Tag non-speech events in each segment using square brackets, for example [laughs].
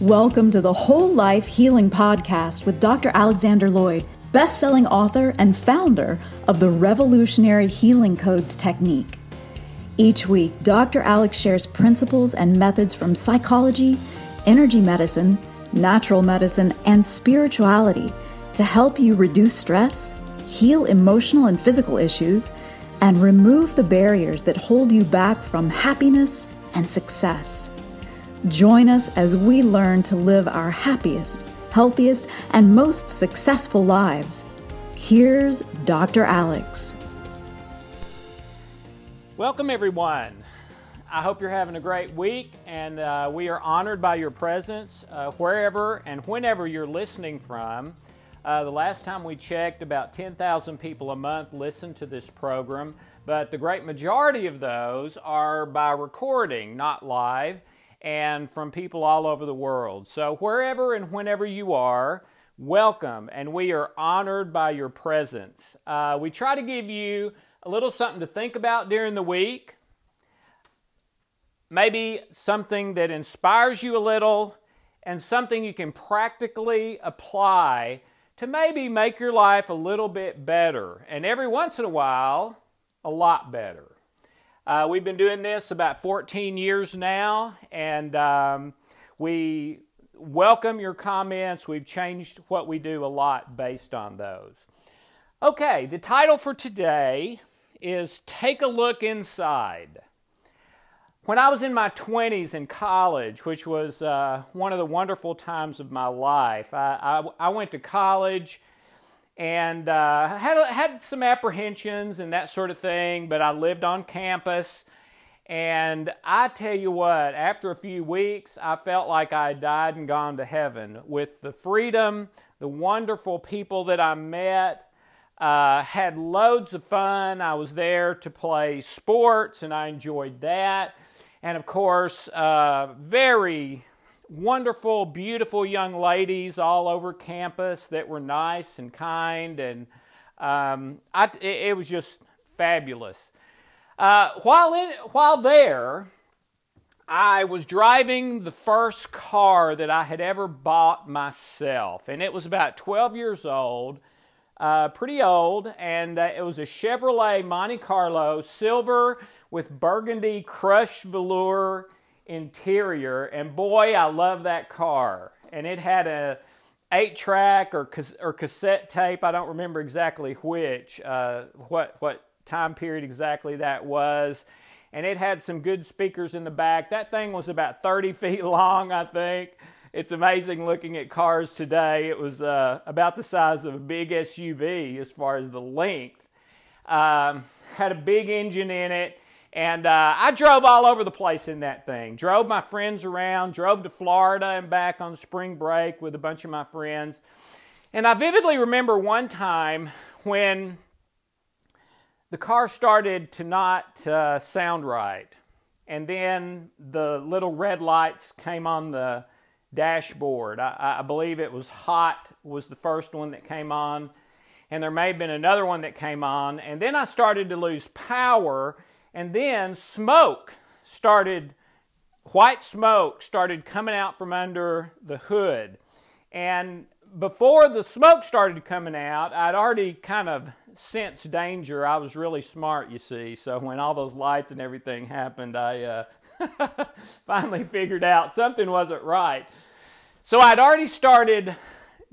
Welcome to the Whole Life Healing Podcast with Dr. Alexander Loyd, best selling author and founder of the revolutionary Healing Codes technique. Each week, Dr. Alex shares principles and methods from psychology, energy medicine, natural medicine, and spirituality to help you reduce stress, heal emotional and physical issues, and remove the barriers that hold you back from happiness and success. Join us as we learn to live our happiest, healthiest, and most successful lives. Here's Dr. Alex. Welcome, everyone. I hope you're having a great week, and uh, we are honored by your presence uh, wherever and whenever you're listening from. Uh, the last time we checked, about 10,000 people a month listen to this program, but the great majority of those are by recording, not live and from people all over the world. So, wherever and whenever you are, welcome, and we are honored by your presence. Uh, we try to give you a little something to think about during the week, maybe something that inspires you a little, and something you can practically apply to maybe make your life a little bit better, and every once in a while, a lot better. Uh, we've been doing this about 14 years now, and um, we welcome your comments. We've changed what we do a lot based on those. Okay, the title for today is Take a Look Inside. When I was in my 20s in college, which was uh, one of the wonderful times of my life, I, I, I went to college and uh, had had some apprehensions and that sort of thing. But I lived on campus, and I tell you what, after a few weeks, I felt like I had died and gone to heaven with the freedom, the wonderful people that I met. Uh, had loads of fun. I was there to play sports, and I enjoyed that. And of course, uh, very wonderful, beautiful young ladies all over campus that were nice and kind, and um, I, it, was just fabulous. Uh, while in, while there, I was driving the first car that I had ever bought myself, and it was about 12 years old, uh, pretty old, and uh, it was a Chevrolet Monte Carlo, silver with burgundy crushed velour interior, and boy, I love that car. And it had a eight track or or cassette tape. I don't remember exactly which, uh, what what time period exactly that was. And it had some good speakers in the back. That thing was about 30 [laughs] feet long, I think. It's amazing looking at cars today. It was uh, about the size of a big SUV as far as the length. Um, had a big engine in it and uh, I drove all over the place in that thing. Drove my friends around, drove to Florida and back on spring break with a bunch of my friends. And I vividly remember one time when the car started to not uh, sound right. And then the little red lights came on the dashboard. I, I believe it was hot was the first one that came on. And there may have been another one that came on. And then I started to lose power and then smoke started, white smoke started coming out from under the hood. And before the smoke started coming out, I'd already kind of sensed danger. I was really smart, you see. So when all those lights and everything happened, I uh, [laughs] finally figured out something wasn't right. So I'd already started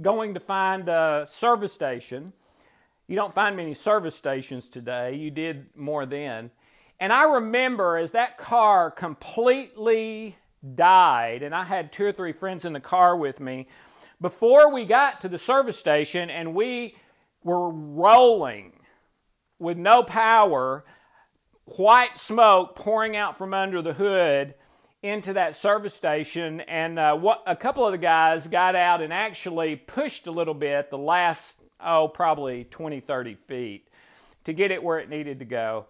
going to find a service station. You don't find many service stations today. You did more then. And I remember as that car completely died, and I had two or three friends in the car with me, before we got to the service station and we were rolling with no power, white smoke pouring out from under the hood into that service station. And uh, what, a couple of the guys got out and actually pushed a little bit the last, oh, probably 20, 30 feet to get it where it needed to go.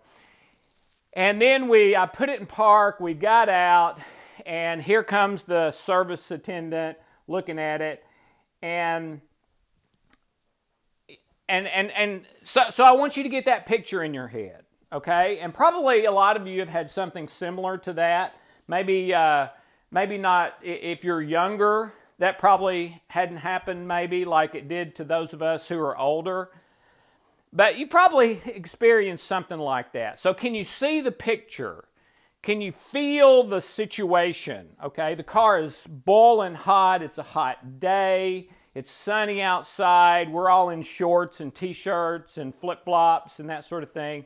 And then we, I put it in park, we got out, and here comes the service attendant looking at it. And and and and so, so I want you to get that picture in your head, okay? And probably a lot of you have had something similar to that. Maybe uh, maybe not if you're younger, that probably hadn't happened maybe like it did to those of us who are older. But you probably experienced something like that. So, can you see the picture? Can you feel the situation? Okay, the car is boiling hot. It's a hot day. It's sunny outside. We're all in shorts and t shirts and flip flops and that sort of thing.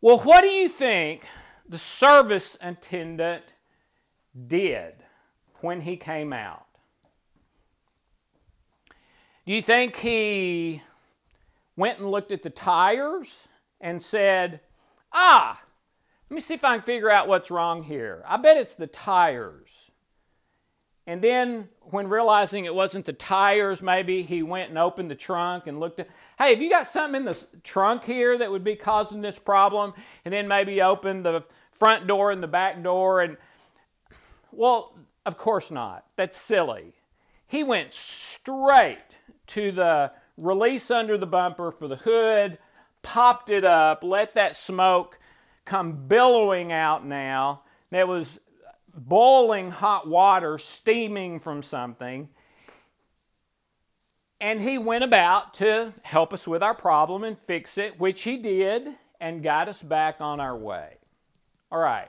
Well, what do you think the service attendant did when he came out? Do you think he went and looked at the tires and said, Ah, let me see if I can figure out what's wrong here. I bet it's the tires. And then, when realizing it wasn't the tires, maybe he went and opened the trunk and looked at, hey, have you got something in the trunk here that would be causing this problem? And then maybe opened the front door and the back door. And, well, of course not. That's silly. He went straight to the release under the bumper for the hood, popped it up, let that smoke come billowing out now. That was boiling hot water steaming from something. And he went about to help us with our problem and fix it, which he did, and got us back on our way. All right.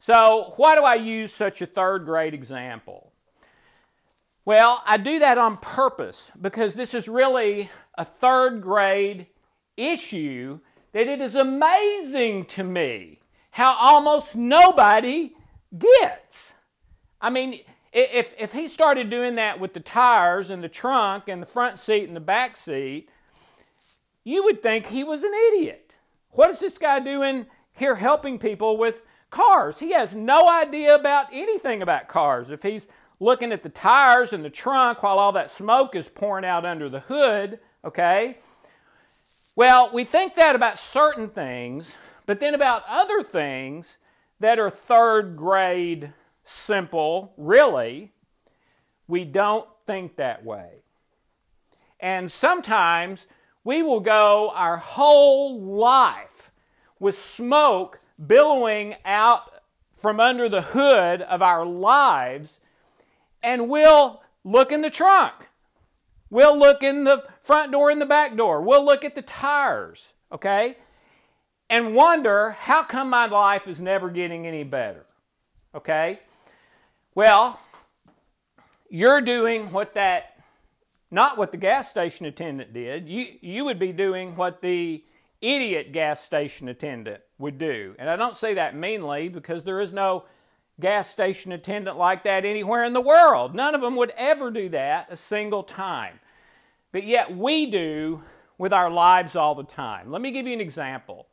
So, why do I use such a third grade example? Well, I do that on purpose because this is really a third grade issue that it is amazing to me how almost nobody gets. I mean, if, if he started doing that with the tires and the trunk and the front seat and the back seat, you would think he was an idiot. What is this guy doing here helping people with cars? He has no idea about anything about cars. If he's looking at the tires and the trunk while all that smoke is pouring out under the hood, okay? Well, we think that about certain things, but then about other things that are third grade simple, really, we don't think that way. And sometimes we will go our whole life with smoke billowing out from under the hood of our lives, and we'll look in the trunk. We'll look in the front door and the back door. We'll look at the tires, okay? and wonder how come my life is never getting any better. Okay? Well, you're doing what that, not what the gas station attendant did. You, you would be doing what the idiot gas station attendant would do. And I don't say that meanly because there is no gas station attendant like that anywhere in the world. None of them would ever do that a single time. But yet we do with our lives all the time. Let me give you an example.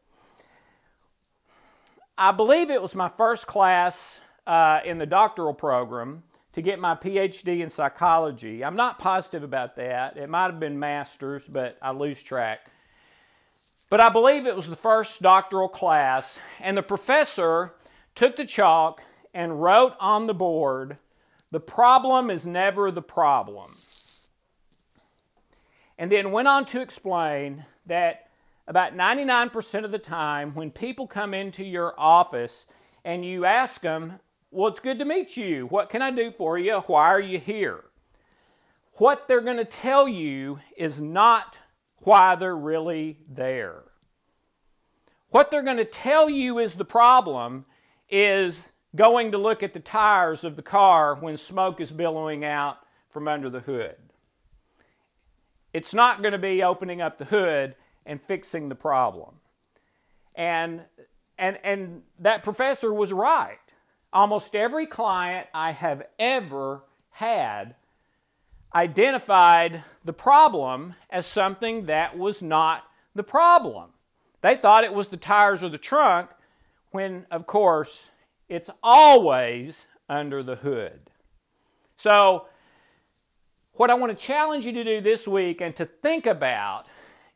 I believe it was my first class uh, in the doctoral program to get my PhD in psychology. I'm not positive about that. It might have been master's, but I lose track. But I believe it was the first doctoral class, and the professor took the chalk and wrote on the board, The problem is never the problem. And then went on to explain that about 99% of the time when people come into your office and you ask them, Well, it's good to meet you. What can I do for you? Why are you here? What they're going to tell you is not why they're really there. What they're going to tell you is the problem is going to look at the tires of the car when smoke is billowing out from under the hood. It's not going to be opening up the hood and fixing the problem. And, and, and that professor was right. Almost every client I have ever had identified the problem as something that was not the problem. They thought it was the tires or the trunk, when, of course, it's always under the hood. So, what I want to challenge you to do this week and to think about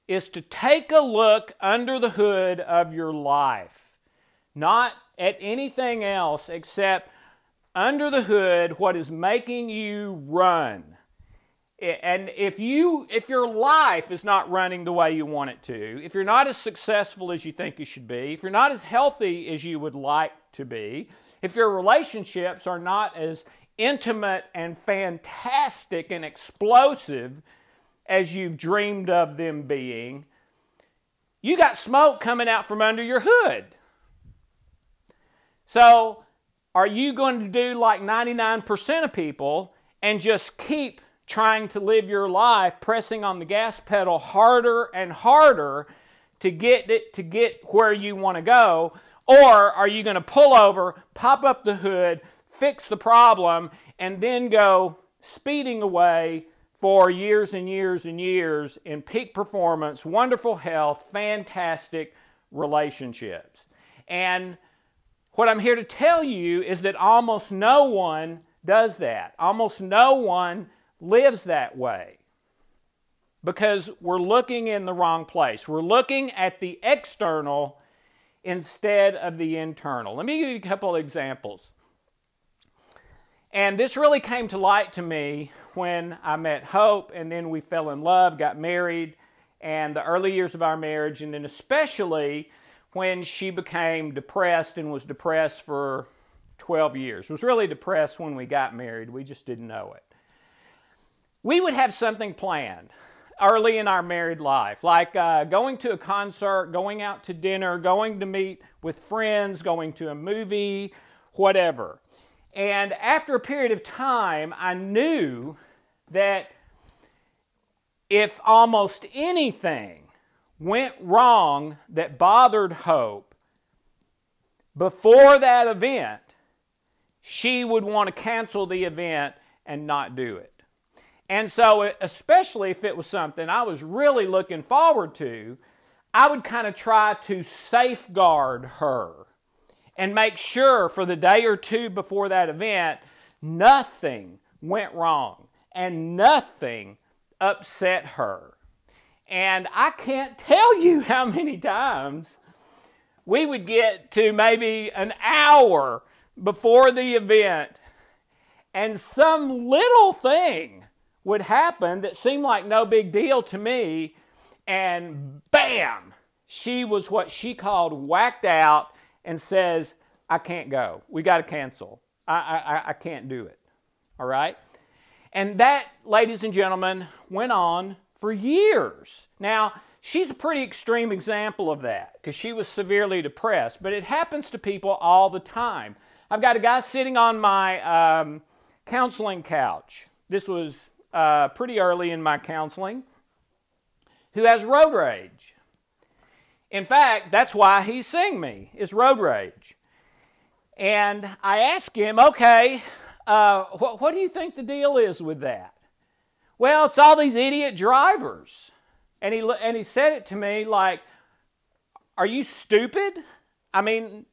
is to take a look under the hood of your life, not at anything else except under the hood what is making you run. And if you if your life is not running the way you want it to, if you're not as successful as you think you should be, if you're not as healthy as you would like to be, if your relationships are not as intimate and fantastic and explosive as you've dreamed of them being, you got smoke coming out from under your hood. So, are you going to do like 99% of people and just keep trying to live your life pressing on the gas pedal harder and harder to get it to get where you want to go? Or are you going to pull over, pop up the hood, fix the problem, and then go speeding away for years and years and years in peak performance, wonderful health, fantastic relationships? And what I'm here to tell you is that almost no one does that. Almost no one lives that way because we're looking in the wrong place. We're looking at the external instead of the internal. Let me give you a couple examples. And this really came to light to me when I met Hope, and then we fell in love, got married, and the early years of our marriage, and then especially when she became depressed and was depressed for 12 years. Was really depressed when we got married. We just didn't know it. We would have something planned early in our married life, like uh, going to a concert, going out to dinner, going to meet with friends, going to a movie, whatever. And after a period of time, I knew that if almost anything went wrong that bothered Hope, before that event, she would want to cancel the event and not do it. And so, especially if it was something I was really looking forward to, I would kind of try to safeguard her and make sure for the day or two before that event, nothing went wrong and nothing upset her. And I can't [laughs] tell you how many times we would get to maybe an hour before the event and some little thing would happen that seemed like no big deal to me, and bam, she was what she called whacked out and says, I can't go. We got to cancel. I, I, I can't do it. All right? And that, ladies and gentlemen, went on for years. Now, she's a pretty extreme example of that because she was severely depressed, but it happens to people all the time. I've got a guy sitting on my um, counseling couch. This was uh, pretty early in my counseling who has road rage. In fact, that's why he's seeing me, is road rage. And I ask him, okay, uh, what, what do you think the deal is with that? Well, it's all these idiot drivers. And he, and he said it to me like, Are you stupid? I mean,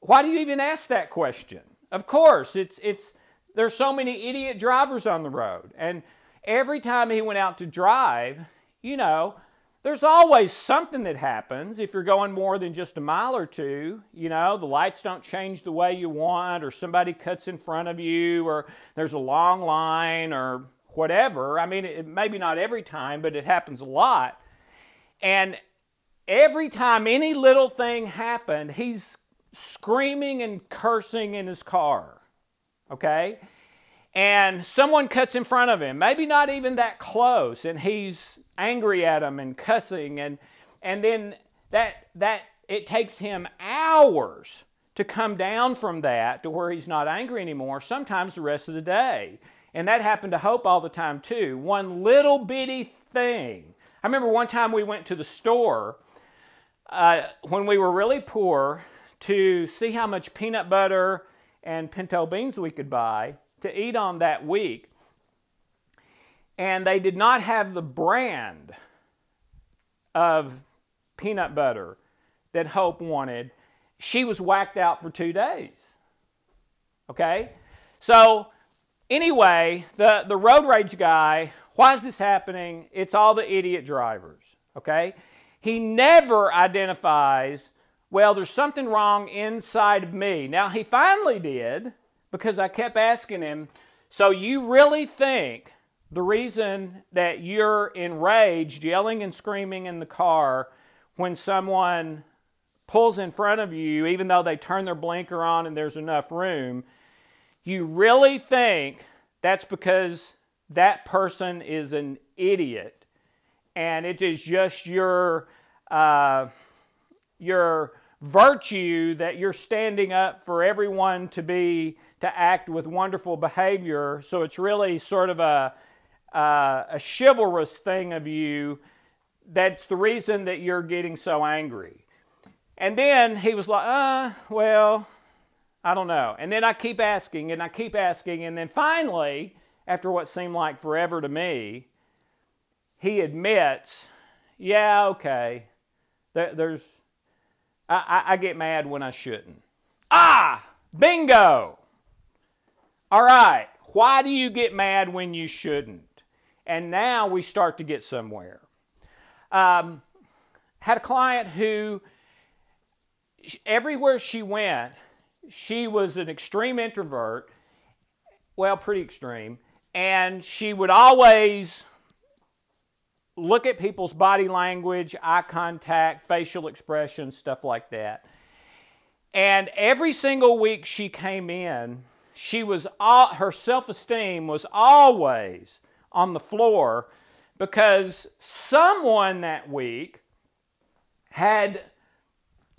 why do you even ask that question? Of course, it's, it's, there's so many idiot drivers on the road. And every time he went out to drive, you know, there's always something that happens if you're going more than just a mile or two. You know, the lights don't change the way you want, or somebody cuts in front of you, or there's a long line, or whatever. I mean, it, maybe not every time, but it happens a lot. And every time any little thing happened, he's screaming and cursing in his car. Okay? And someone cuts in front of him, maybe not even that close, and he's angry at him and cussing and and then that that it takes him hours to come down from that to where he's not angry anymore, sometimes the rest of the day. And that happened to Hope all the time too. One little bitty thing. I remember one time we went to the store uh, when we were really poor to see how much peanut butter and pinto beans we could buy to eat on that week and they did not have the brand of peanut butter that Hope wanted, she was whacked out for two days. Okay? So, anyway, the, the road rage guy, why is this happening? It's all the idiot drivers. Okay? He never identifies, well, there's something wrong inside of me. Now, he finally did because I kept asking him, so you really think the reason that you're enraged, yelling and screaming in the car when someone pulls in front of you, even though they turn their blinker on and there's enough room, you really think that's because that person is an idiot and it is just your uh, your virtue that you're standing up for everyone to be to act with wonderful behavior. So it's really sort of a uh, a chivalrous thing of you. That's the reason that you're getting so angry. And then he was like uh well i don't know. And then i keep asking and i keep asking. And then finally after what seemed like forever to me he admits yeah okay. There's I, I, get mad when I shouldn't. Ah, bingo. All right, why do you get mad when you shouldn't? And now we start to get somewhere. Um, had a client who, everywhere she went, she was an extreme introvert, well, pretty extreme, and she would always look at people's body language, eye contact, facial expression, stuff like that. And every single week she came in, she was all, her self-esteem was always on the floor because someone that week had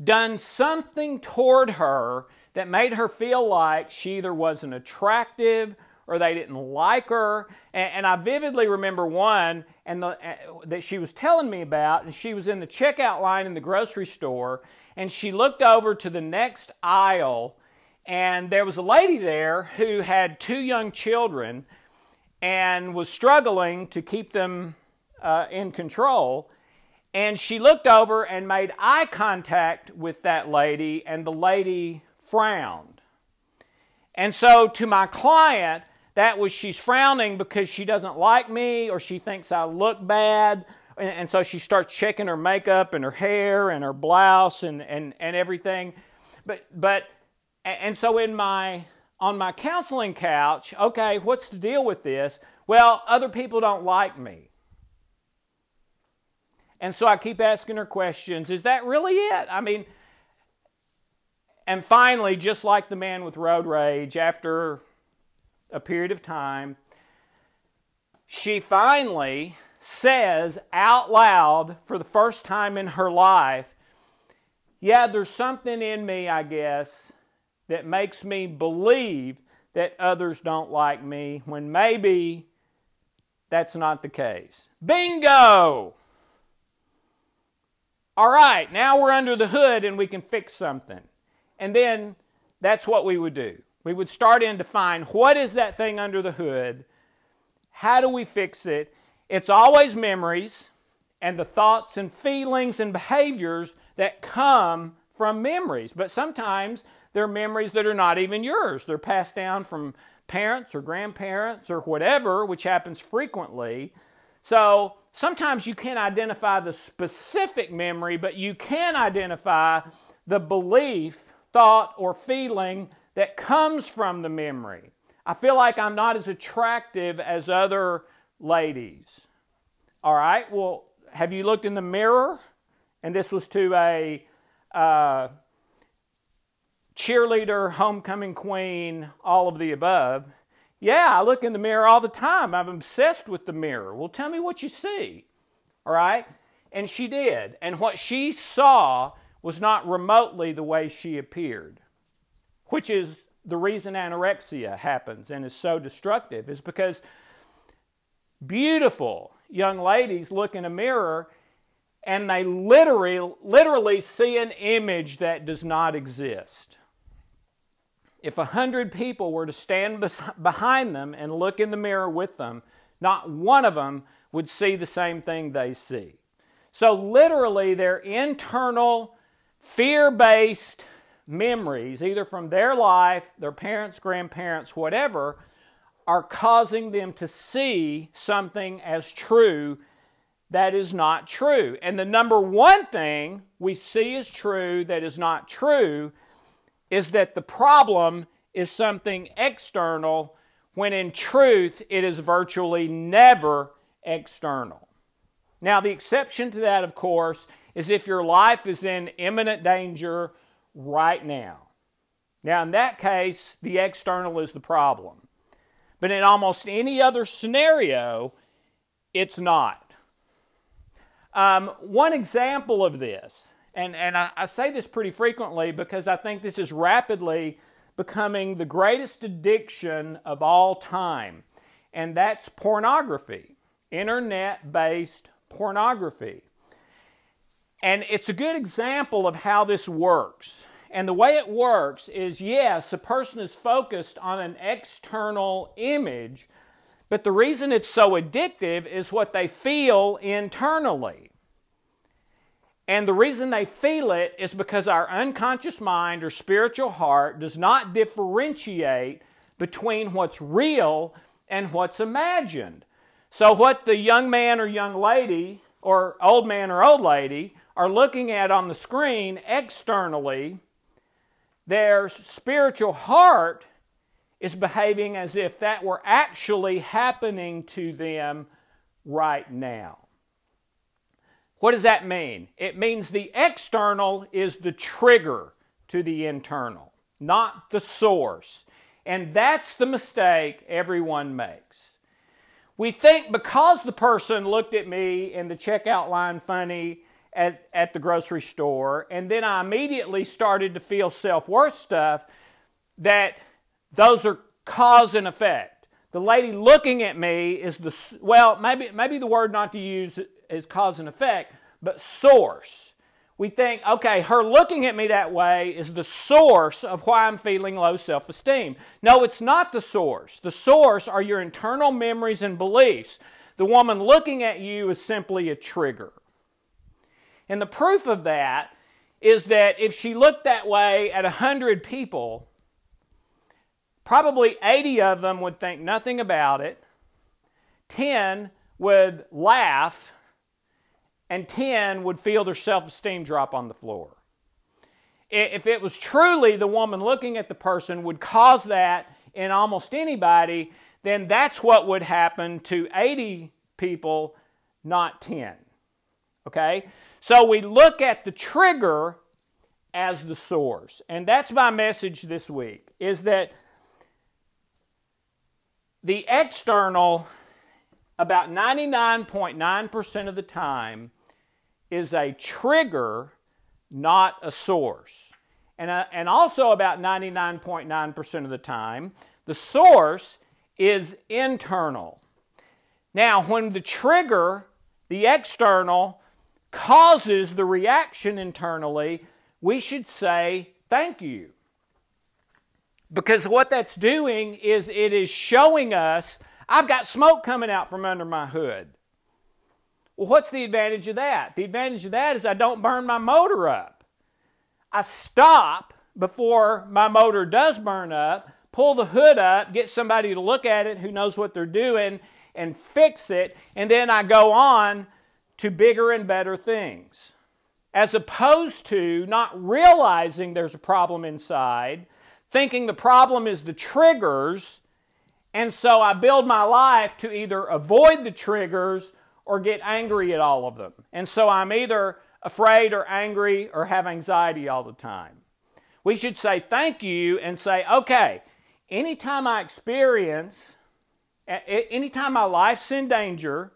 done something toward her that made her feel like she either wasn't attractive or they didn't like her. And, and I vividly remember one and the, uh, that she was telling me about, and she was in the checkout line in the grocery store, and she looked over to the next aisle, and there was a lady there who had two young children and was struggling to keep them uh, in control. And she looked over and made eye contact with that lady, and the lady frowned. And so, to my client, that was she's frowning because she doesn't like me or she thinks I look bad. And, and so she starts checking her makeup and her hair and her blouse and, and, and everything. But, but, and so in my, on my counseling couch, okay, what's the deal with this? Well, other people don't like me. And so I keep asking her questions. Is that really it? I mean, and finally, just like the man with road rage, after a period of time, she finally says out loud for the first time in her life, Yeah, there's something in me, I guess, that makes me believe that others don't like me when maybe that's not the case. Bingo! All right, now we're under the hood and we can fix something. And then that's what we would do. We would start in to find what is that thing under the hood? How do we fix it? It's always memories and the thoughts and feelings and behaviors that come from memories. But sometimes they're memories that are not even yours. They're passed down from parents or grandparents or whatever, which happens frequently. So sometimes you can't identify the specific memory, but you can identify the belief, thought, or feeling that comes from the memory. I feel like I'm not as attractive as other ladies. All right, well, have you looked in the mirror? And this was to a uh, cheerleader, homecoming queen, all of the above. Yeah, I look in the mirror all the time. I'm obsessed with the mirror. Well, tell me what you see. All right? And she did. And what she saw was not remotely the way she appeared which is the reason anorexia happens and is so destructive, is because beautiful young ladies look in a mirror and they literally, literally see an image that does not exist. If a hundred people were to stand behind them and look in the mirror with them, not one of them would see the same thing they see. So, literally, their internal fear based memories, either from their life, their parents, grandparents, whatever, are causing them to see something as true that is not true. And the number one thing we see as true that is not true is that the problem is something external when in truth it is virtually never external. Now, the exception to that, of course, is if your life is in imminent danger right now. Now, in that case, the external is the problem. But in almost any other scenario, it's not. Um, one example of this, and, and I, I say this pretty frequently because I think this is rapidly becoming the greatest addiction of all time, and that's pornography, internet based pornography. And it's a good example of how this works. And the way it works is yes, a person is focused on an external image, but the reason it's so addictive is what they feel internally. And the reason they feel it is because our unconscious mind or spiritual heart does not differentiate between what's real and what's imagined. So, what the young man or young lady, or old man or old lady, are looking at on the screen externally, their spiritual heart is behaving as if that were actually happening to them right now. What does that mean? It means the external is the trigger to the internal, not the source. And that's the mistake everyone makes. We think because the person looked at me in the checkout line funny at, at the grocery store, and then I immediately started to feel self worth stuff, that those are cause and effect. The lady looking at me is the, well, maybe, maybe the word not to use is cause and effect, but source. We think, okay, her looking at me that way is the source of why I'm feeling low self esteem. No, it's not the source. The source are your internal memories and beliefs. The woman looking at you is simply a trigger. And the proof of that is that if she looked that way at 100 people, probably 80 of them would think nothing about it, 10 would laugh and 10 would feel their self esteem drop on the floor. If it was truly the woman looking at the person would cause that in almost anybody, then that's what would happen to 80 people, not 10. Okay? So we look at the trigger as the source. And that's my message this week is that the external about 99.9% of the time is a trigger, not a source. And, uh, and also, about 99.9% of the time, the source is internal. Now, when the trigger, the external, causes the reaction internally, we should say thank you. Because what that's doing is it is showing us I've got smoke coming out from under my hood. Well, what's the advantage of that? The advantage of that is I don't burn my motor up. I stop before my motor does burn up, pull the hood up, get somebody to look at it who knows what they're doing, and fix it, and then I go on to bigger and better things. As opposed to not realizing there's a problem inside, thinking the problem is the triggers, and so I build my life to either avoid the triggers or get angry at all of them. And so I'm either afraid or angry or have anxiety all the time. We should say thank you and say, okay, anytime I experience, anytime my life's in danger,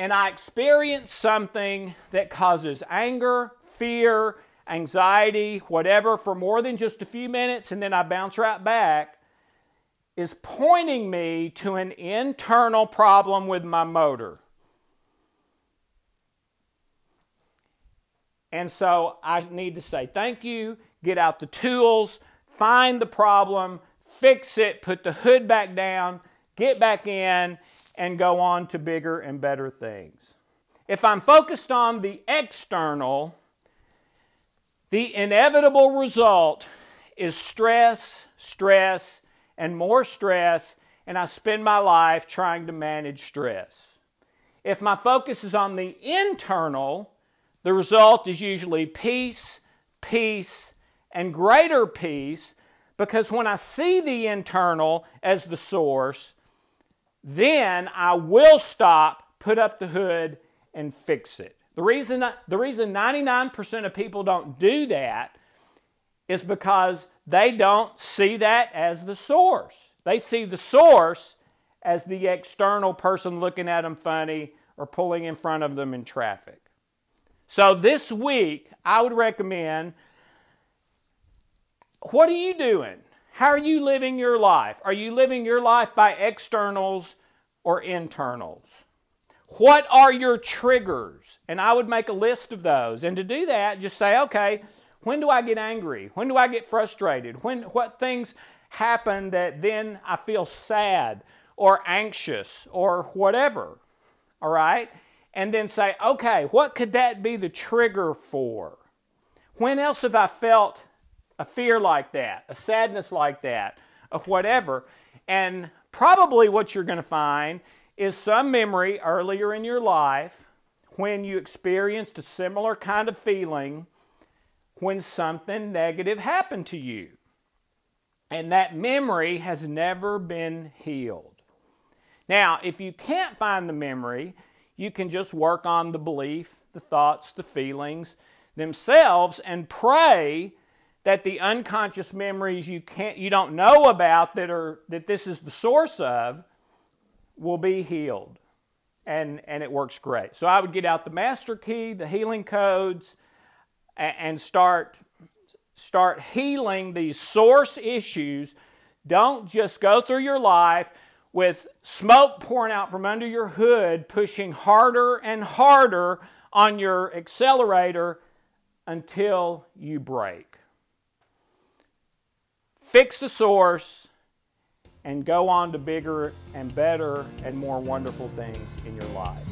and I experience something that causes anger, fear, anxiety, whatever, for more than just a few minutes, and then I bounce right back, is pointing me to an internal problem with my motor. And so I need to say thank you, get out the tools, find the problem, fix it, put the hood back down, get back in, and go on to bigger and better things. If I'm focused on the external, the inevitable result is stress, stress, and more stress, and I spend my life trying to manage stress. If my focus is on the internal, the result is usually peace, peace, and greater peace because when I see the internal as the source, then I will stop, put up the hood, and fix it. The reason, the reason 99% of people don't do that is because they don't see that as the source. They see the source as the external person looking at them funny or pulling in front of them in traffic. So this week, I would recommend what are you doing? How are you living your life? Are you living your life by externals or internals? What are your triggers? And I would make a list of those. And to do that, just say, okay, when do I get angry? When do I get frustrated? When what things happen that then I feel sad or anxious or whatever? All right? And then say, okay, what could that be the trigger for? When else have I felt a fear like that, a sadness like that, of whatever. And probably what you're going to find is some memory earlier in your life when you experienced a similar kind of feeling when something negative happened to you. And that memory has never been healed. Now, if you can't find the memory, you can just work on the belief, the thoughts, the feelings themselves and pray that the unconscious memories you can't you don't know about that are that this is the source of will be healed. And and it works great. So i would get out the master key the healing codes and, start start healing these source issues. Don't just go through your life with smoke pouring out from under your hood pushing harder and harder on your accelerator until you break fix the source, and go on to bigger and better and more wonderful things in your life.